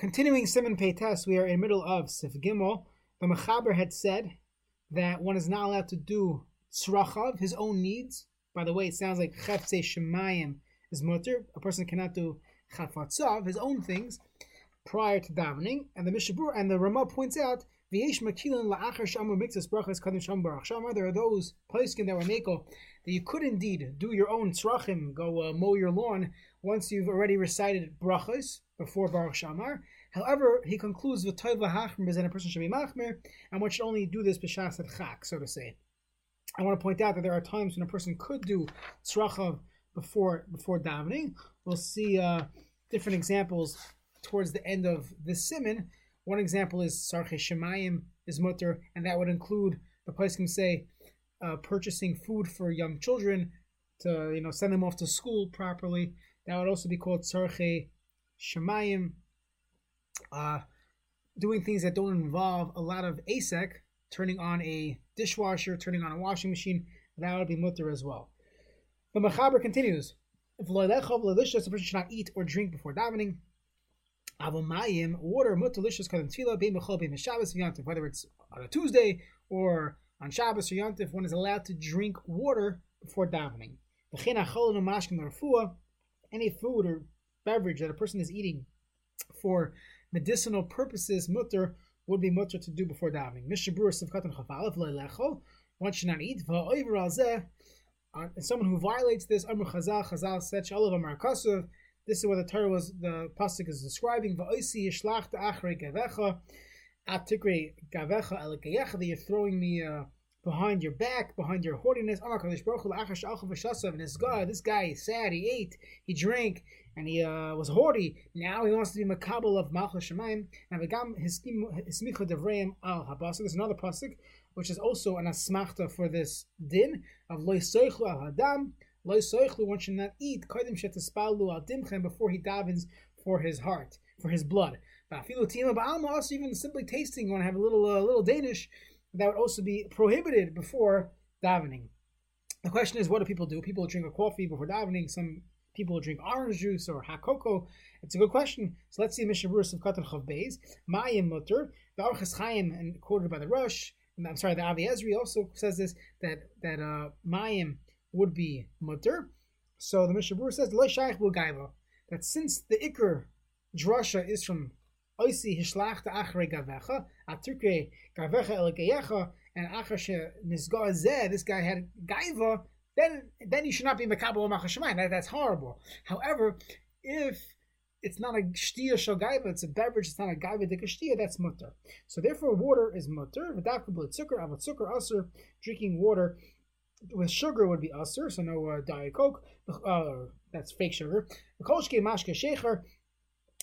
Continuing Simon Peitas, we are in the middle of Sif Gimel. The Mechaber had said that one is not allowed to do tzrachav, his own needs. By the way, it sounds like chefse shemayim is mutter. A person cannot do chafatzav, his own things, prior to davening. And the Mishabur and the Ramah points out There are those poskim that were meko that you could indeed do your own tzrachim, go uh, mow your lawn once you've already recited brachas before baruch shamar. However, he concludes with toiv lahachmer is that a person should be machmer, and one should only do this b'shas at chak, so to say. I want to point out that there are times when a person could do tzrachav before before davening. We'll see uh, different examples towards the end of this simon. One example is Sarche Shemayim is mutter, and that would include the place can say uh, purchasing food for young children to you know send them off to school properly. That would also be called Sarche Shemayim. Uh, doing things that don't involve a lot of asek, turning on a dishwasher, turning on a washing machine, that would be mutter as well. The Mechaber continues. If a person should not eat or drink before davening, Avomayim, water, mutalicious kadam tefillah, bein b'chol, bein b'shabbos, v'yantif. Whether it's on a Tuesday or on Shabbos or Yantif, one is allowed to drink water before davening. Any food or beverage that a person is eating for medicinal purposes, mutter, would be mutter to do before davening. Mishabur sivkatan chafalef le'lechol. One should not eat. Al uh, someone who violates this, Amr Chazal, Chazal said, Shalav Amar Kasav, this is what the Torah was, the pasuk is describing. Ta'achrei gavecha, elikayecha, that you're throwing me uh, behind your back, behind your haughtiness. And this guy, this guy is sad, he ate, he drank, and he uh, was haughty. Now he wants to be makabel of malchus shemaim. Now v'gam hismicha devreim al habasuk. There's another pasuk which is also an asmachta for this din of loy soichlu al hadam. One should not eat before he davens for his heart, for his blood. Also even simply tasting, you want to have a little, uh, little Danish, that would also be prohibited before davening. The question is, what do people do? People drink a coffee before davening. Some people drink orange juice or hot cocoa. It's a good question. So let's see Mishnah Berurah of Katan Chav. Mayim mutter. The Orchis Chaim, and quoted by the Rush. I'm sorry, the Avi Ezri also says this that that uh, Mayim would be mutter. So the Mishnah Berurah says, that since the Iker drasha is from Oisi hishlach achrei gavecha, aturke gavecha el geyecha, and achar nizgar zeh, this guy had gaiva, then then you should not be mekabel machashemayim. That, that's horrible. However, if it's not a shtia shogaiva, it's a beverage, it's not a gaiva de shtia, that's mutter. So therefore, water is mutter. V'davka b'le zucker, avot zucker aser, drinking water with sugar would be usr, so no uh, diet coke. Uh, that's fake sugar. The Kolshke mashke shecher.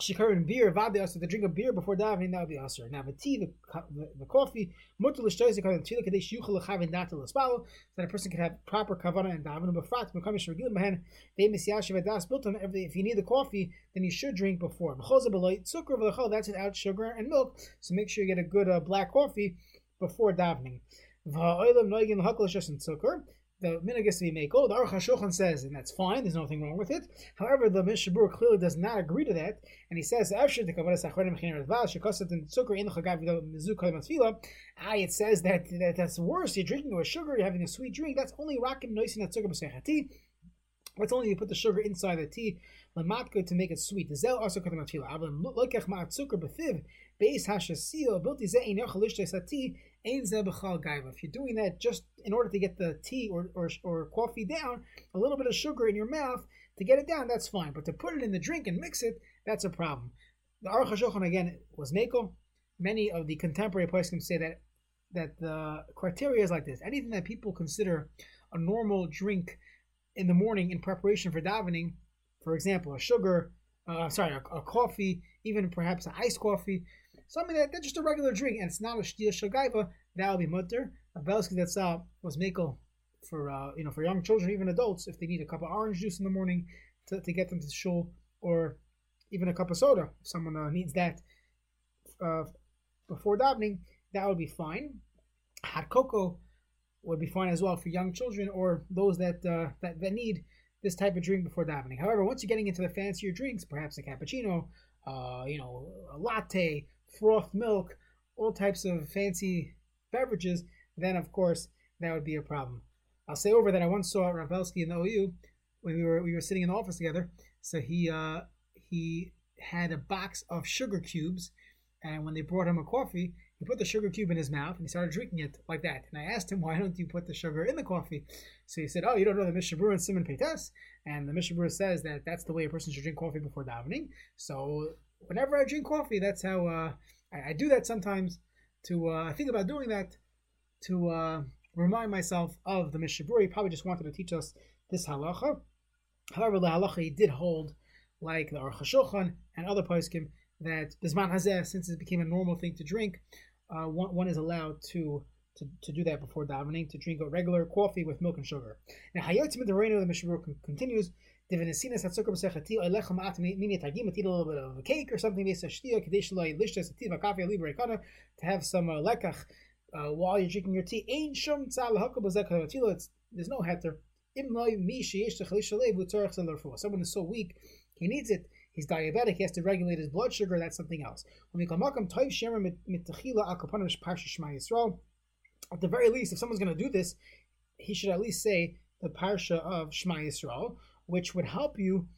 Shikar and beer, vade usr. To drink a beer before davening, that would be usr. Now the tea, the, the, the coffee, mutter l'shtoizik on tefillah kadesh yuchel lechavin data l'spalo, so that a person can have proper kavana and davening. But frat mekamish regilim behen famous yashiv adas built on If you need the coffee, then you should drink before. Mechoza beloy zucker v'lechol. That's without sugar and milk. So make sure you get a good uh, black coffee before davening. The minhag is to be mako. The Aruch HaShulchan says, and that's fine. There's nothing wrong with it. However, the Mishabur clearly does not agree to that, and he says, Ah, it says that, that that's worse. You're drinking with sugar. You're having a sweet drink. That's only rakim noisin at sugar That's only you put the sugar inside the tea, lamatka to make it sweet. Zel also katam atfila. Avlam lokech ma'at zucker befiv beis hashasil ein yochalish sati if you're doing that just in order to get the tea or, or, or coffee down, a little bit of sugar in your mouth to get it down, that's fine. But to put it in the drink and mix it, that's a problem. The Aruch HaShulchan again was Mako. Many of the contemporary poskim say that that the criteria is like this: anything that people consider a normal drink in the morning in preparation for davening, for example, a sugar, uh, sorry, a, a coffee, even perhaps an iced coffee, something that, that's just a regular drink and it's not a shtia shagaiva, that will be mutter. A Belsky that's uh, was makel for uh, you know for young children, even adults, if they need a cup of orange juice in the morning to, to get them to shul, or even a cup of soda if someone uh, needs that uh, before davening, that would be fine. Hot cocoa would be fine as well for young children or those that uh, that, that need this type of drink before davening. However, once you're getting into the fancier drinks, perhaps a cappuccino, uh, you know, a latte, froth milk, all types of fancy beverages, then of course that would be a problem. I'll say over that I once saw Rav Belsky in the OU when we were we were sitting in the office together. So he uh, he had a box of sugar cubes, and when they brought him a coffee, he put the sugar cube in his mouth and he started drinking it like that. And I asked him, why don't you put the sugar in the coffee? So he said, oh, you don't know the Mishnah Berurah and Simon Peites? And the Mishnah Berurah says that that's the way a person should drink coffee before davening. So whenever I drink coffee, that's how uh, I, I, do that sometimes to uh, think about doing that to uh, remind myself of the Mishnah Berurah. He probably just wanted to teach us this halacha. However, the halacha he did hold, like the Aruch and other poskim, that Bisman Hazeh, since it became a normal thing to drink, uh, one, one, is allowed to, to to do that before davening, to drink a regular coffee with milk and sugar. Now, Hayotim the Reino, the Mishnah continues, a little bit of a cake or something, to have some uh, lekach uh, while you're drinking your tea. B'zekah There's no heter. Someone is so weak, he needs it he's diabetic, he has to regulate his blood sugar, that's something else. At the very least, if someone's going to do this, he should at least say the parsha of Shema Yisrael, which would help you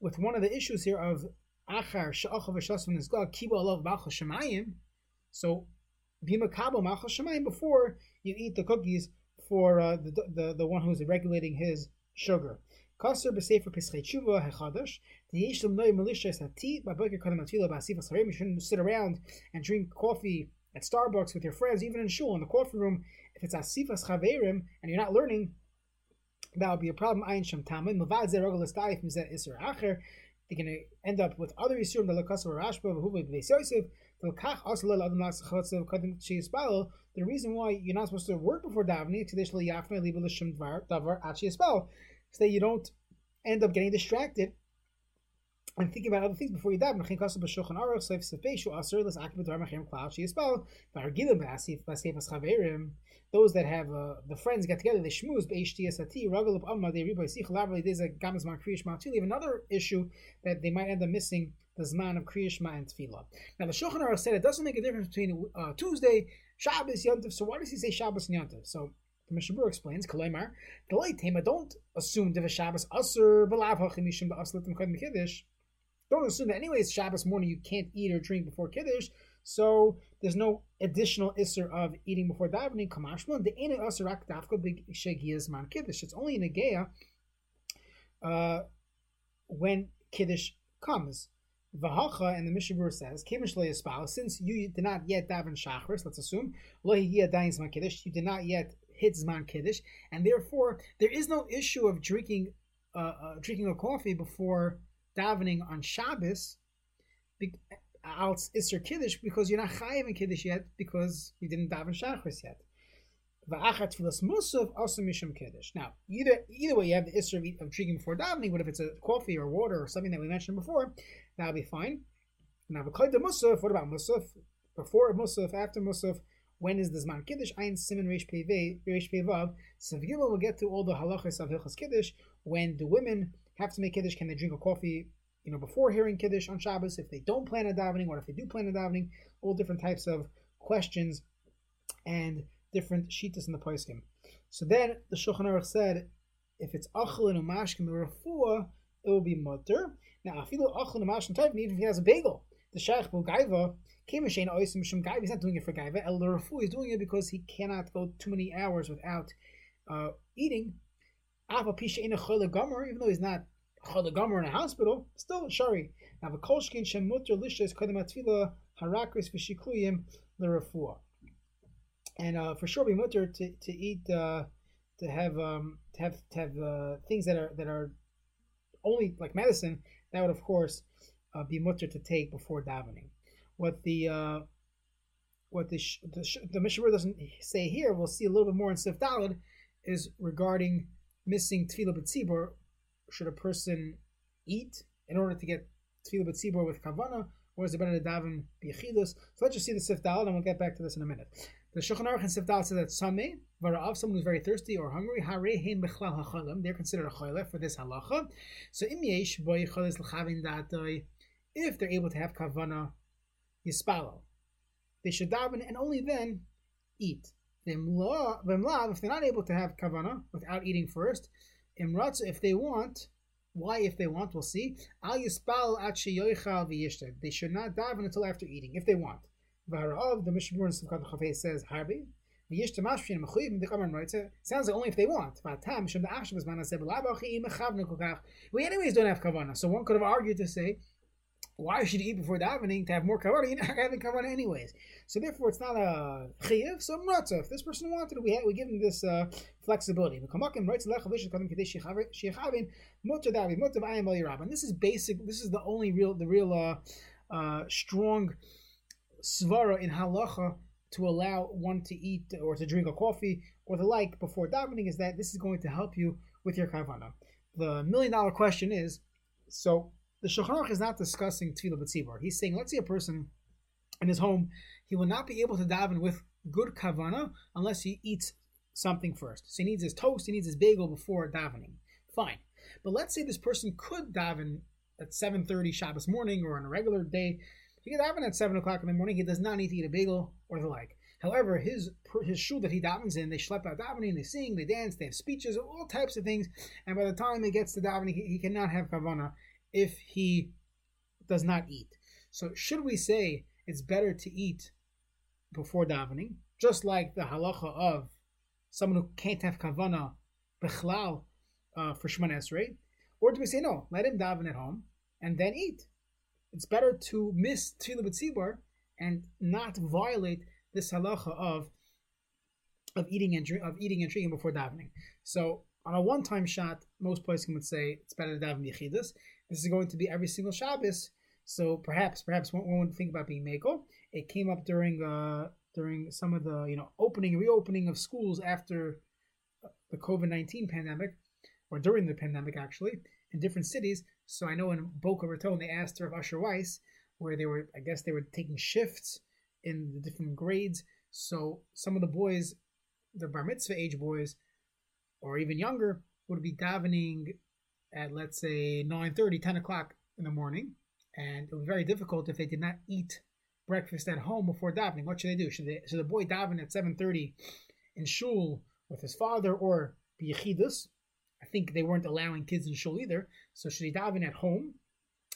with one of the issues here of Achar Sha'achav is God Kiba Alav Malchus Shemayim. So Bima Kabo Malchus Shemayim before you eat the cookies for uh, the, the the one who's regulating his sugar. Kasser b'sefer Pesachei Tshuva hechadash. The yishlam noy militia is hati. By boker kadam atila b'asif asarim. You shouldn't sit around and drink coffee at Starbucks with your friends, even in shul in the coffee room. If it's asifas chaverim and you're not learning, that would be a problem. Ayin shem tamid mavad zer rogel estayif mizet iser acher. They're going to end up with other yisurim that lakasa rashba v'huva b'veis yosef. The reason why you're not supposed to work before davening so that you don't end up getting distracted and thinking about other things before you daven. Those that have uh, the friends get together, they kriyishma too. Another issue that they might end up missing the zman of kriyishma and tefillah. Now the Shulchan Aruch said it doesn't make a difference between uh, Tuesday, Shabbos, Yontif. So why does he say Shabbos and Yontif? So the Mishabur explains, Kalemar, Tema, don't assume Diva Shabbos Asr, Balav Hachimishim Ba'aslitim Chad Kiddush. Don't assume that anyways Shabbos morning you can't eat or drink before Kiddush, so there's no additional Isser of eating before davening. Kamashman, the Ene Asr Rak Dafka Big Shegiyas Man Kiddush. It's only in Geya uh, when Kiddush comes. Vahacha and the Mishabur says, Kimish lo since you did not yet daven Shachris, let's assume, lo Kiddush, you did not yet hit Zman Kiddush, and therefore there is no issue of drinking uh, uh, drinking a coffee before davening on Shabbos, al Isser Kiddush, because you're not chayiv in Kiddush yet because you didn't daven Shachris yet. Va'achat tfilas musav also mishum kiddush. Now, either either way, you have the issue of, of drinking before davening, but if it's a coffee or water or something that we mentioned before, that'll be fine. Now, the musaf. What about musaf? Before musaf, after musaf, when is the Zman Kiddush? Ein Simon Reish Vav. So Gimel will get to all the halachas of Hilchas Kiddush. When the women have to make Kiddush, can they drink a coffee you know, before hearing Kiddush on Shabbos? If they don't plan a davening, or if they do plan a davening, all different types of questions and different shitas in the poskim. So then the Shulchan Aruch said, if it's achel and umashkim refuah, it will be mutter. Now, do achel and umashkim even if he has a bagel, the shaykh gaiva He's not doing it for Gaiva. El Rafu is doing it because he cannot go too many hours without uh, eating. Even though he's not Cholagomer in a hospital, still Shari. Now, the Kolshkin Shemutter Lishas Kodematfila Harakris Vishikuyim Lerafua. And uh, for sure, be mutter to, to eat, uh, to have um, to have to have uh, things that are that are only like medicine. That would, of course, uh, be mutter to take before davening what the uh, what the the, the doesn't say here, we'll see a little bit more in Sif Dalad, is regarding missing tefillah b'tzibur. Should a person eat in order to get tefillah b'tzibur with kavana, or is it better to daven? So let's just see the Sif Dalad, and we'll get back to this in a minute. The Shulchan Aruch and Sif Dalad says that sameh vara'av, someone who's very thirsty or hungry, they're considered a chayla for this halacha. So im yesh boy chalis l'chavin datoi if they're able to have kavana yispalo. They should daven and only then eat. If they're not able to have kavana without eating first, imratz if they want. Why, if they want, we'll see. Al yispal at They should not daven until after eating, if they want. V'harav, the Mishnah Simchat Chafei says, Harbi. Sounds like only if they want. We anyways don't have kavana, so one could have argued to say why should you eat before davening to have more kavana? You're not having kavana anyways. So therefore, it's not a chiyav. So matzah. If this person wanted, we we give him this uh, flexibility. And this is basic. This is the only real, the real uh, uh, strong svara in halacha to allow one to eat or to drink a coffee or the like before davening is that this is going to help you with your kavana. The million dollar question is so the Shulchan is not discussing tefillah b'tzibur. He's saying, let's say a person in his home, he will not be able to daven with good kavana unless he eats something first. So he needs his toast, he needs his bagel before davening. Fine. But let's say this person could daven at 7.30 Shabbos morning or on a regular day. He could daven at 7 o'clock in the morning. He does not need to eat a bagel or the like. However, his his shul that he davens in, they schlep out davening, they sing, they dance, they have speeches, all types of things. And by the time he gets to davening, he, he cannot have kavana if he does not eat. So should we say it's better to eat before davening, just like the halacha of someone who can't have kavana bechlal uh, for Shemana Esrei, or do we say no, let him daven at home and then eat? It's better to miss tefillah b'tzibur and not violate this halacha of of eating and of eating and drinking before davening. So on a one-time shot, most places would say it's better to daven yichidus. This is going to be every single Shabbos. So perhaps, perhaps one, one would think about being Mako. It came up during uh, during some of the you know opening reopening of schools after the COVID nineteen pandemic, or during the pandemic actually, in different cities. So I know in Boca Raton they asked her of Usher Weiss, where they were I guess they were taking shifts in the different grades. So some of the boys, the bar mitzvah age boys, or even younger, would be davening at let's say 9 30 10 o'clock in the morning. And it was very difficult if they did not eat breakfast at home before davening. What should they do? Should they should the boy daven at 7.30 in shul with his father or yechidus? I think they weren't allowing kids in shul either. So should he daven at home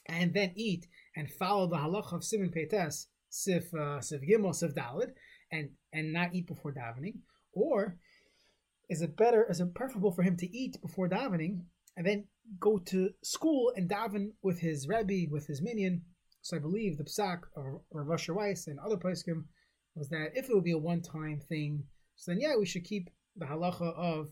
and then eat and follow the halach of Simon Peites, Sif uh, Sif Gimel, Sif Dalid, and and not eat before davening, or is it better? Is it preferable for him to eat before davening and then go to school and daven with his Rebbe, with his minyan. So I believe the psak or, or Rosh Weiss and other poskim was that if it would be a one-time thing, so then yeah, we should keep the halacha of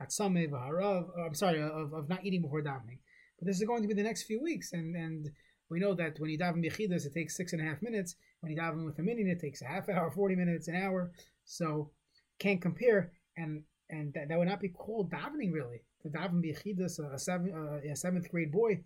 hatzame v'harav. Uh, I'm sorry, of, of not eating before davening. But this is going to be the next few weeks, and and we know that when you daven b'chidas, it takes six and a half minutes. When you daven with a minyan, it takes a half hour, forty minutes, an hour. So can't compare, and and that, that would not be called davening really to daven b'yechidus, a, seven, a seventh grade boy,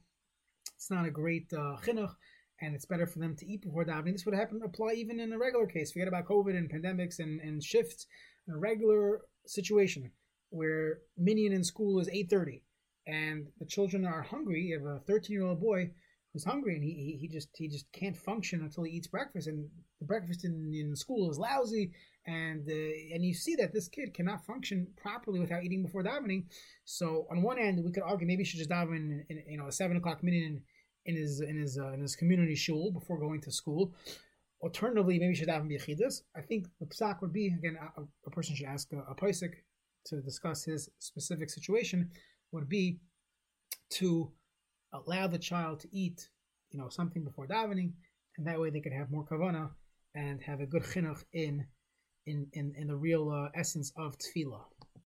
it's not a great uh, chinuch, and it's better for them to eat before davening. This would happen apply even in a regular case. Forget about COVID and pandemics and, and shifts. In a regular situation where minyan in school is 8.30 and the children are hungry, you have a 13-year-old boy who's hungry and he, he, he just he just can't function until he eats breakfast and the breakfast in, in school is lousy and uh, and you see that this kid cannot function properly without eating before davening. So on one end, we could argue maybe he should just daven in, in you know a seven o'clock minute in, in his in his uh, in his community shul before going to school. Alternatively, maybe he should daven b'yechidus. I think the psak would be again a, a person should ask a, a paisik to discuss his specific situation would be to allow the child to eat you know something before davening, and that way they could have more kavana and have a good chinuch in in, in, in the real uh, essence of tefillah.